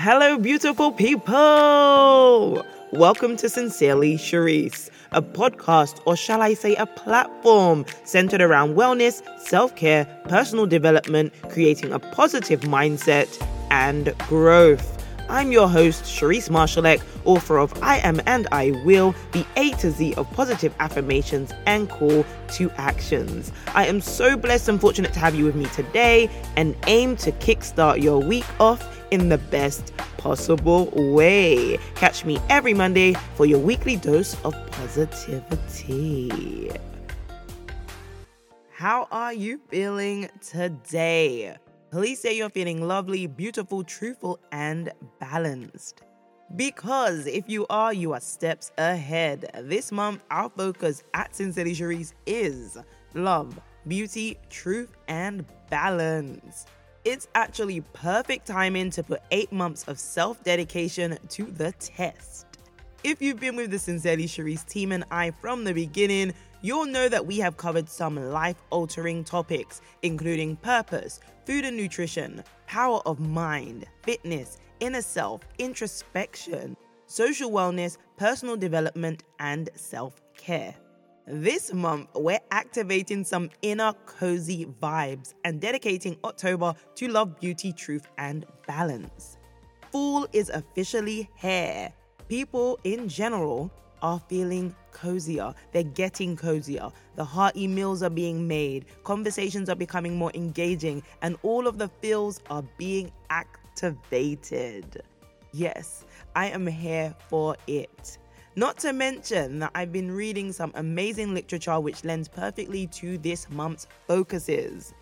Hello, beautiful people! Welcome to Sincerely Sherrise, a podcast, or shall I say, a platform centered around wellness, self care, personal development, creating a positive mindset, and growth. I'm your host, Sherrise Marshalleck, author of I Am and I Will, the A to Z of positive affirmations and call to actions. I am so blessed and fortunate to have you with me today and aim to kickstart your week off in the best possible way. Catch me every Monday for your weekly dose of positivity. How are you feeling today? Please say you're feeling lovely, beautiful, truthful, and balanced. Because if you are, you are steps ahead. This month, our focus at Sincerely Sherrise is love, beauty, truth, and balance. It's actually perfect timing to put eight months of self dedication to the test. If you've been with the Sincerely Sherrise team and I from the beginning, you'll know that we have covered some life altering topics, including purpose, food and nutrition, power of mind, fitness, inner self, introspection, social wellness, personal development, and self care. This month, we're activating some inner cozy vibes and dedicating October to love, beauty, truth, and balance. Fall is officially here. People in general are feeling cozier. They're getting cozier. The hearty meals are being made, conversations are becoming more engaging, and all of the feels are being activated. Yes, I am here for it. Not to mention that I've been reading some amazing literature which lends perfectly to this month's focuses.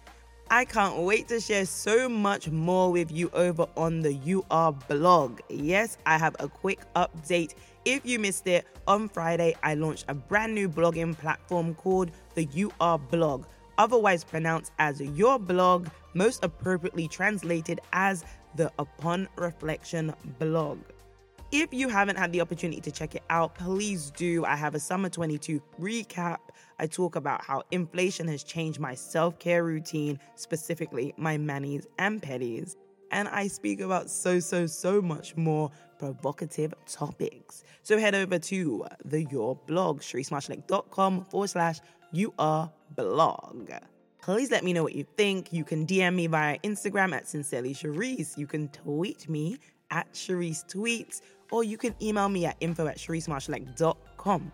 I can't wait to share so much more with you over on the UR blog. Yes, I have a quick update. If you missed it, on Friday I launched a brand new blogging platform called the UR blog, otherwise pronounced as your blog, most appropriately translated as the Upon Reflection blog. If you haven't had the opportunity to check it out, please do. I have a summer 22 recap. I talk about how inflation has changed my self care routine, specifically my manis and pedis. And I speak about so, so, so much more provocative topics. So head over to the Your blog, sherrisemarshalleck.com forward slash UR blog. Please let me know what you think. You can DM me via Instagram at Sincerely Sherrise. You can tweet me at Sherrise Tweets or you can email me at info at sherrisemarshalleck.com.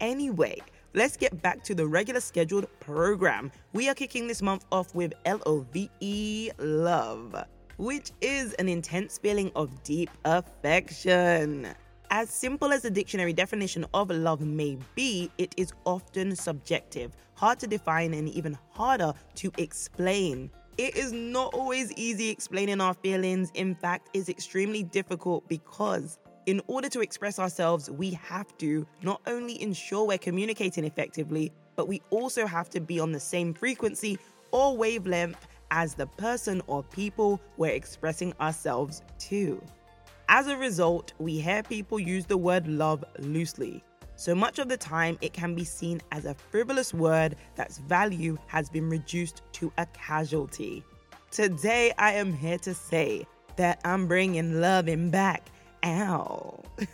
Anyway, let's get back to the regular scheduled program. We are kicking this month off with L O V E love, which is an intense feeling of deep affection. As simple as the dictionary definition of love may be, it is often subjective, hard to define, and even harder to explain. It is not always easy explaining our feelings. In fact, it's extremely difficult because in order to express ourselves, we have to not only ensure we're communicating effectively, but we also have to be on the same frequency or wavelength as the person or people we're expressing ourselves to. As a result, we hear people use the word love loosely. So much of the time, it can be seen as a frivolous word that's value has been reduced to a casualty. Today, I am here to say that I'm bringing loving back. Ow.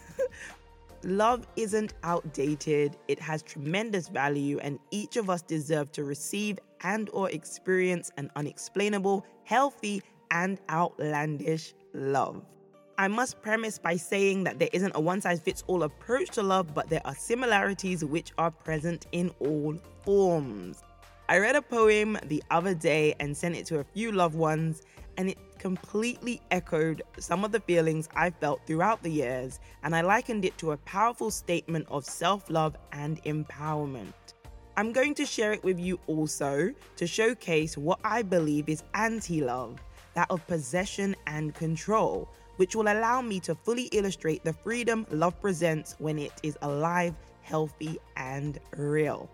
Love isn't outdated. It has tremendous value and each of us deserve to receive and or experience an unexplainable, healthy and outlandish love. I must premise by saying that there isn't a one size fits all approach to love, but there are similarities which are present in all forms. I read a poem the other day and sent it to a few loved ones, and it completely echoed some of the feelings I felt throughout the years, and I likened it to a powerful statement of self love and empowerment. I'm going to share it with you also to showcase what I believe is anti love, that of possession and control which will allow me to fully illustrate the freedom love presents when it is alive, healthy, and real.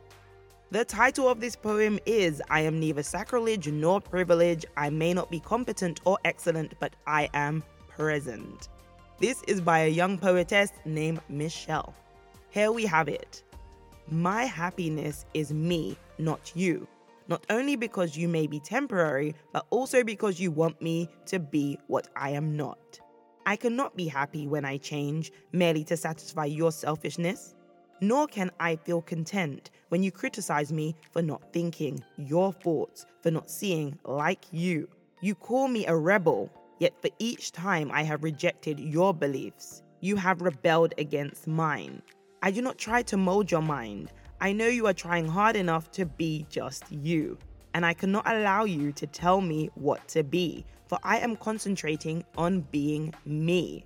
The title of this poem is I am neither sacrilege nor privilege. I may not be competent or excellent, but I am present. This is by a young poetess named Michelle. Here we have it. My happiness is me, not you. Not only because you may be temporary, but also because you want me to be what I am not. I cannot be happy when I change merely to satisfy your selfishness. Nor can I feel content when you criticize me for not thinking your thoughts, for not seeing like you. You call me a rebel, yet for each time I have rejected your beliefs, you have rebelled against mine. I do not try to mold your mind. I know you are trying hard enough to be just you, and I cannot allow you to tell me what to be, for I am concentrating on being me.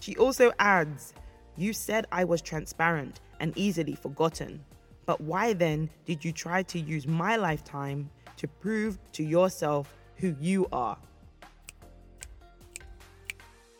She also adds, You said I was transparent and easily forgotten. But why then did you try to use my lifetime to prove to yourself who you are?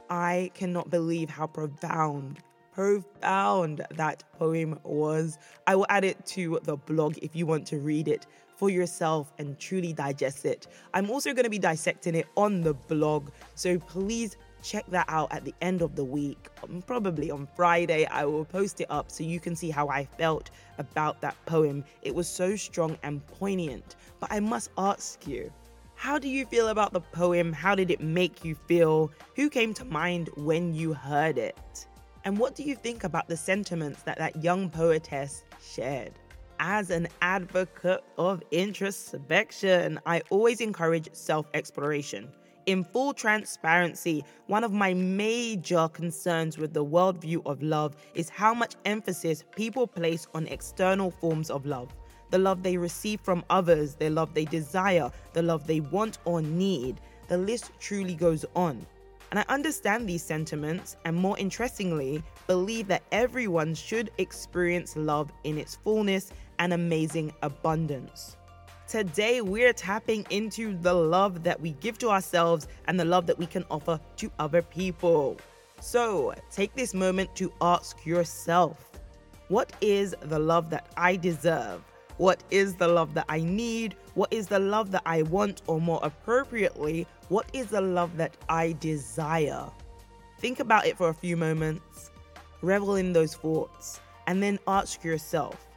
I cannot believe how profound, profound that poem was. I will add it to the blog if you want to read it for yourself and truly digest it. I'm also going to be dissecting it on the blog, so please check that out at the end of the week. Um, probably on Friday, I will post it up so you can see how I felt about that poem. It was so strong and poignant. But I must ask you, how do you feel about the poem? How did it make you feel? Who came to mind when you heard it? And what do you think about the sentiments that that young poetess shared? As an advocate of introspection, I always encourage self exploration. In full transparency, one of my major concerns with the worldview of love is how much emphasis people place on external forms of love the love they receive from others, the love they desire, the love they want or need. The list truly goes on. And I understand these sentiments, and more interestingly, believe that everyone should experience love in its fullness and amazing abundance. Today, we're tapping into the love that we give to ourselves and the love that we can offer to other people. So, take this moment to ask yourself what is the love that I deserve? What is the love that I need? What is the love that I want? Or more appropriately, what is the love that I desire? Think about it for a few moments, revel in those thoughts, and then ask yourself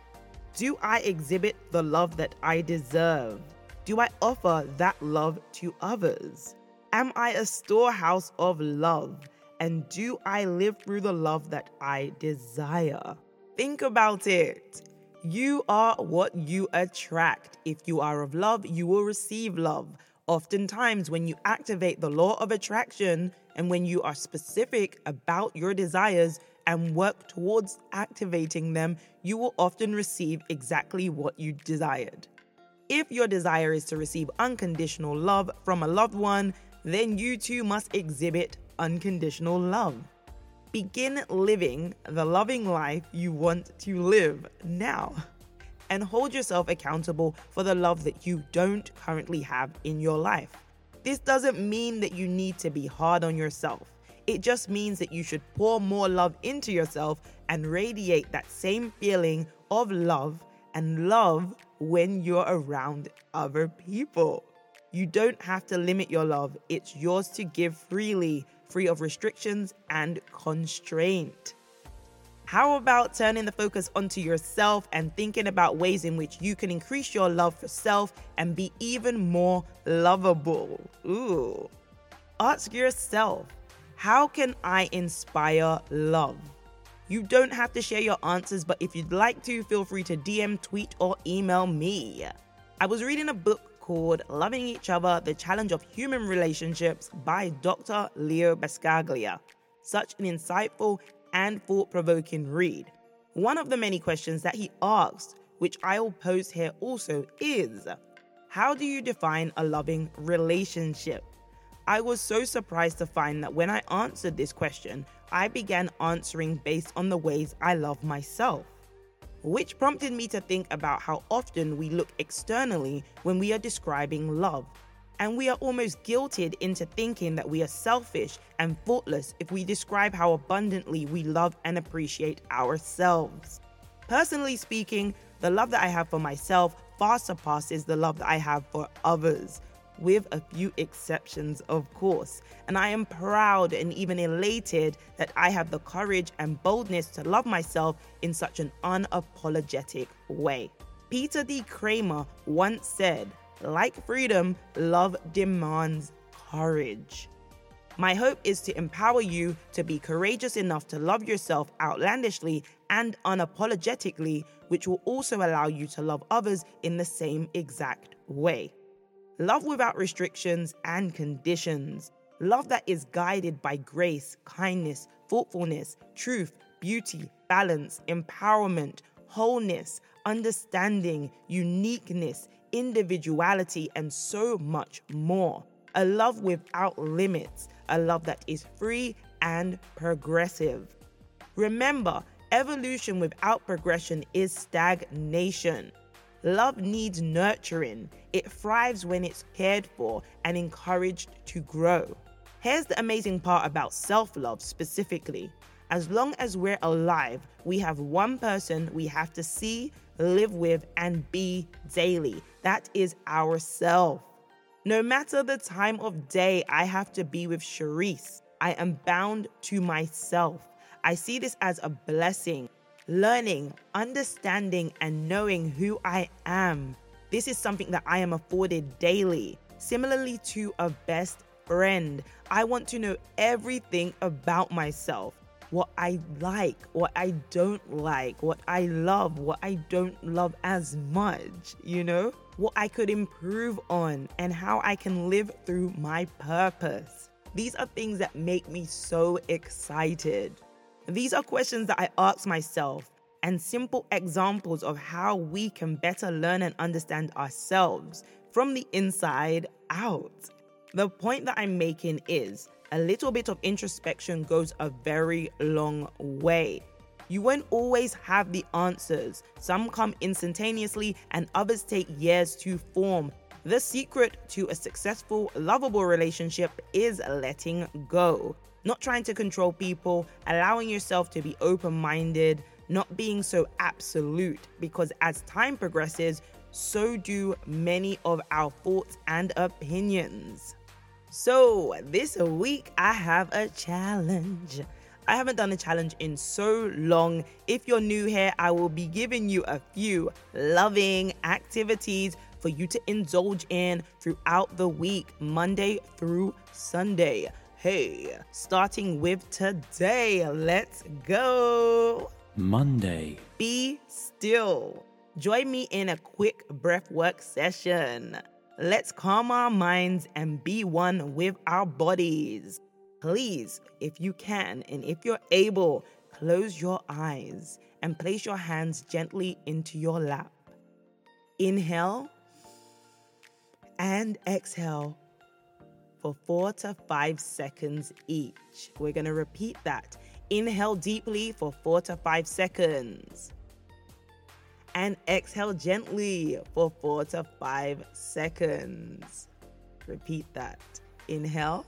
Do I exhibit the love that I deserve? Do I offer that love to others? Am I a storehouse of love? And do I live through the love that I desire? Think about it. You are what you attract. If you are of love, you will receive love. Oftentimes, when you activate the law of attraction and when you are specific about your desires and work towards activating them, you will often receive exactly what you desired. If your desire is to receive unconditional love from a loved one, then you too must exhibit unconditional love. Begin living the loving life you want to live now. And hold yourself accountable for the love that you don't currently have in your life. This doesn't mean that you need to be hard on yourself. It just means that you should pour more love into yourself and radiate that same feeling of love and love when you're around other people. You don't have to limit your love, it's yours to give freely free of restrictions and constraint. How about turning the focus onto yourself and thinking about ways in which you can increase your love for self and be even more lovable? Ooh. Ask yourself, how can I inspire love? You don't have to share your answers, but if you'd like to, feel free to DM, tweet, or email me. I was reading a book called Loving Each Other The Challenge of Human Relationships by Dr. Leo Buscaglia. Such an insightful and thought provoking read. One of the many questions that he asked, which I will post here also, is How do you define a loving relationship? I was so surprised to find that when I answered this question, I began answering based on the ways I love myself which prompted me to think about how often we look externally when we are describing love. And we are almost guilted into thinking that we are selfish and thoughtless if we describe how abundantly we love and appreciate ourselves. Personally speaking, the love that I have for myself far surpasses the love that I have for others with a few exceptions, of course. And I am proud and even elated that I have the courage and boldness to love myself in such an unapologetic way. Peter D. Kramer once said, like freedom, love demands courage. My hope is to empower you to be courageous enough to love yourself outlandishly and unapologetically, which will also allow you to love others in the same exact way. Love without restrictions and conditions. Love that is guided by grace, kindness, thoughtfulness, truth, beauty, balance, empowerment, wholeness, understanding, uniqueness, individuality, and so much more. A love without limits, a love that is free and progressive. Remember, evolution without progression is stagnation. Love needs nurturing. It thrives when it's cared for and encouraged to grow. Here's the amazing part about self love specifically. As long as we're alive, we have one person we have to see, live with, and be daily. That is ourself. No matter the time of day I have to be with Sherrise, I am bound to myself. I see this as a blessing. Learning, understanding, and knowing who I am. This is something that I am afforded daily. Similarly to a best friend, I want to know everything about myself what I like, what I don't like, what I love, what I don't love as much, you know? What I could improve on, and how I can live through my purpose. These are things that make me so excited. These are questions that I ask myself and simple examples of how we can better learn and understand ourselves from the inside out. The point that I'm making is a little bit of introspection goes a very long way. You won't always have the answers. Some come instantaneously and others take years to form. The secret to a successful, lovable relationship is letting go. Not trying to control people, allowing yourself to be open minded, not being so absolute, because as time progresses, so do many of our thoughts and opinions. So, this week I have a challenge. I haven't done a challenge in so long. If you're new here, I will be giving you a few loving activities for you to indulge in throughout the week, Monday through Sunday. Hey, starting with today, let's go. Monday. Be still. Join me in a quick breath work session. Let's calm our minds and be one with our bodies. Please, if you can and if you're able, close your eyes and place your hands gently into your lap. Inhale and exhale for four to five seconds each. We're going to repeat that. Inhale deeply for four to five seconds and exhale gently for four to five seconds. Repeat that. Inhale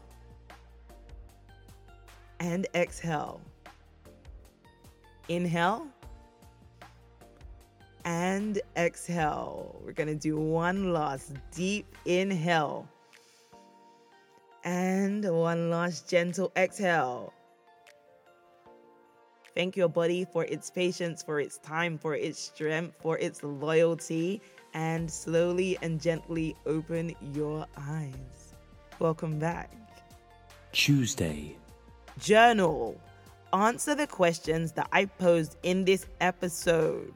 and exhale. Inhale and exhale. We're going to do one last deep inhale and one last gentle exhale. Thank your body for its patience, for its time, for its strength, for its loyalty, and slowly and gently open your eyes. Welcome back. Tuesday. Journal. Answer the questions that I posed in this episode.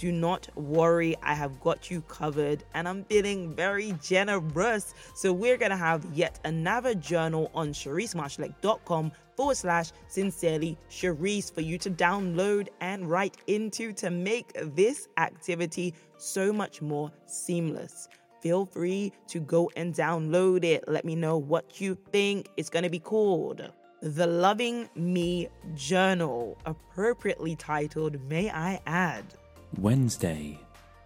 Do not worry, I have got you covered and I'm feeling very generous. So, we're to have yet another journal on SherriseMarshalleck.com forward slash sincerely Sherrise for you to download and write into to make this activity so much more seamless. Feel free to go and download it. Let me know what you think. It's going to be called The Loving Me Journal, appropriately titled, May I Add. Wednesday.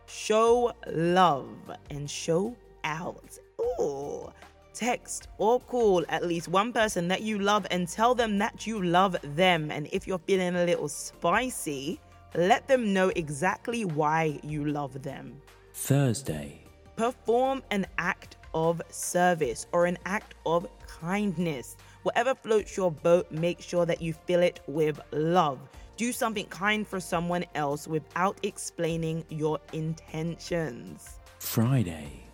Show love and show out. Ooh text or call at least one person that you love and tell them that you love them. And if you're feeling a little spicy, let them know exactly why you love them. Thursday. Perform an act of service or an act of kindness. Whatever floats your boat, make sure that you fill it with love. Do something kind for someone else without explaining your intentions. Friday.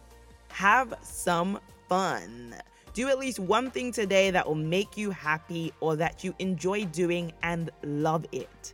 Have some fun. Do at least one thing today that will make you happy or that you enjoy doing and love it.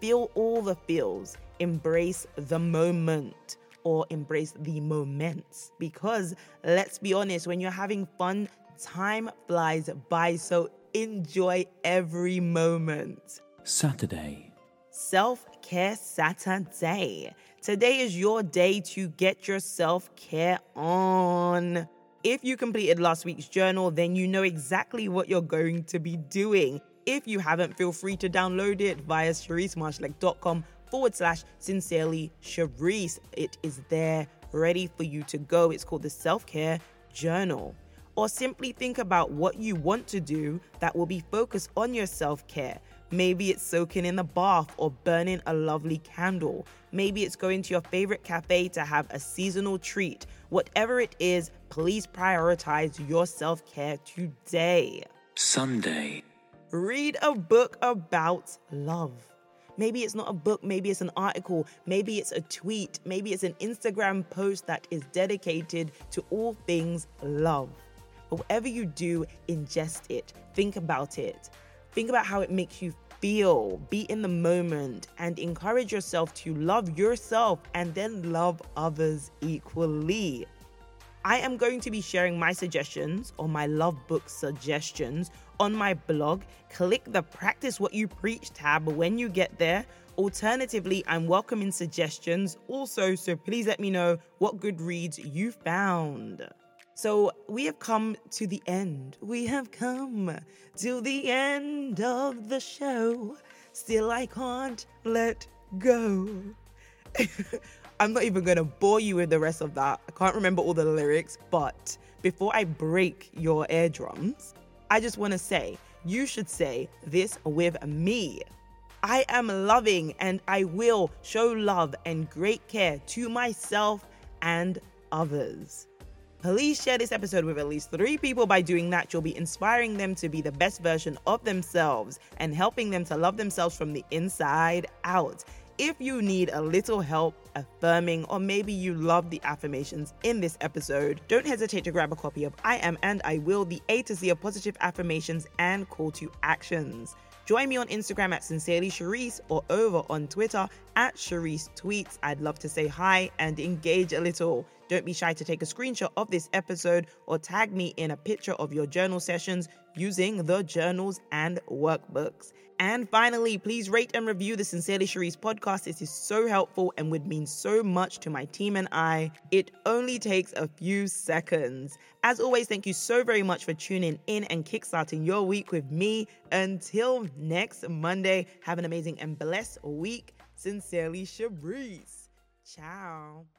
Feel all the feels, embrace the moment or embrace the moments because let's be honest, when you're having fun, time flies by. So enjoy every moment. Saturday, Self Care Saturday. Today is your day to get your self care on. If you completed last week's journal, then you know exactly what you're going to be doing. If you haven't, feel free to download it via SherriseMarshalleck.com forward slash sincerely Sherrise. It is there ready for you to go. It's called the Self Care Journal. Or simply think about what you want to do that will be focused on your self care. Maybe it's soaking in the bath or burning a lovely candle. Maybe it's going to your favorite cafe to have a seasonal treat. Whatever it is, please prioritize your self care today. Sunday, Read a book about love. Maybe it's not a book, maybe it's an article, maybe it's a tweet, maybe it's an Instagram post that is dedicated to all things love. But whatever you do, ingest it, think about it, think about how it makes you feel, be in the moment, and encourage yourself to love yourself and then love others equally. I am going to be sharing my suggestions or my love book suggestions on my blog. Click the Practice What You Preach tab when you get there. Alternatively, I'm welcoming suggestions also, so please let me know what good reads you found. So, we have come to the end. We have come to the end of the show. Still, I can't let go. I'm not even gonna bore you with the rest of that. I can't remember all the lyrics, but before I break your eardrums, I just wanna say you should say this with me. I am loving and I will show love and great care to myself and others. Please share this episode with at least three people. By doing that, you'll be inspiring them to be the best version of themselves and helping them to love themselves from the inside out. If you need a little help affirming, or maybe you love the affirmations in this episode, don't hesitate to grab a copy of I Am and I Will, the A to Z of positive affirmations and call to actions. Join me on Instagram at Sincerely Sherrise or over on Twitter at Sherrise Tweets. I'd love to say hi and engage a little. Don't be shy to take a screenshot of this episode or tag me in a picture of your journal sessions using the journals and workbooks. And finally, please rate and review the Sincerely Sherrise podcast. This is so helpful and would mean so much to my team and I. It only takes a few seconds. As always, thank you so very much for tuning in and kickstarting your week with me. Until next Monday, have an amazing and blessed week. Sincerely, Sherrise. Ciao.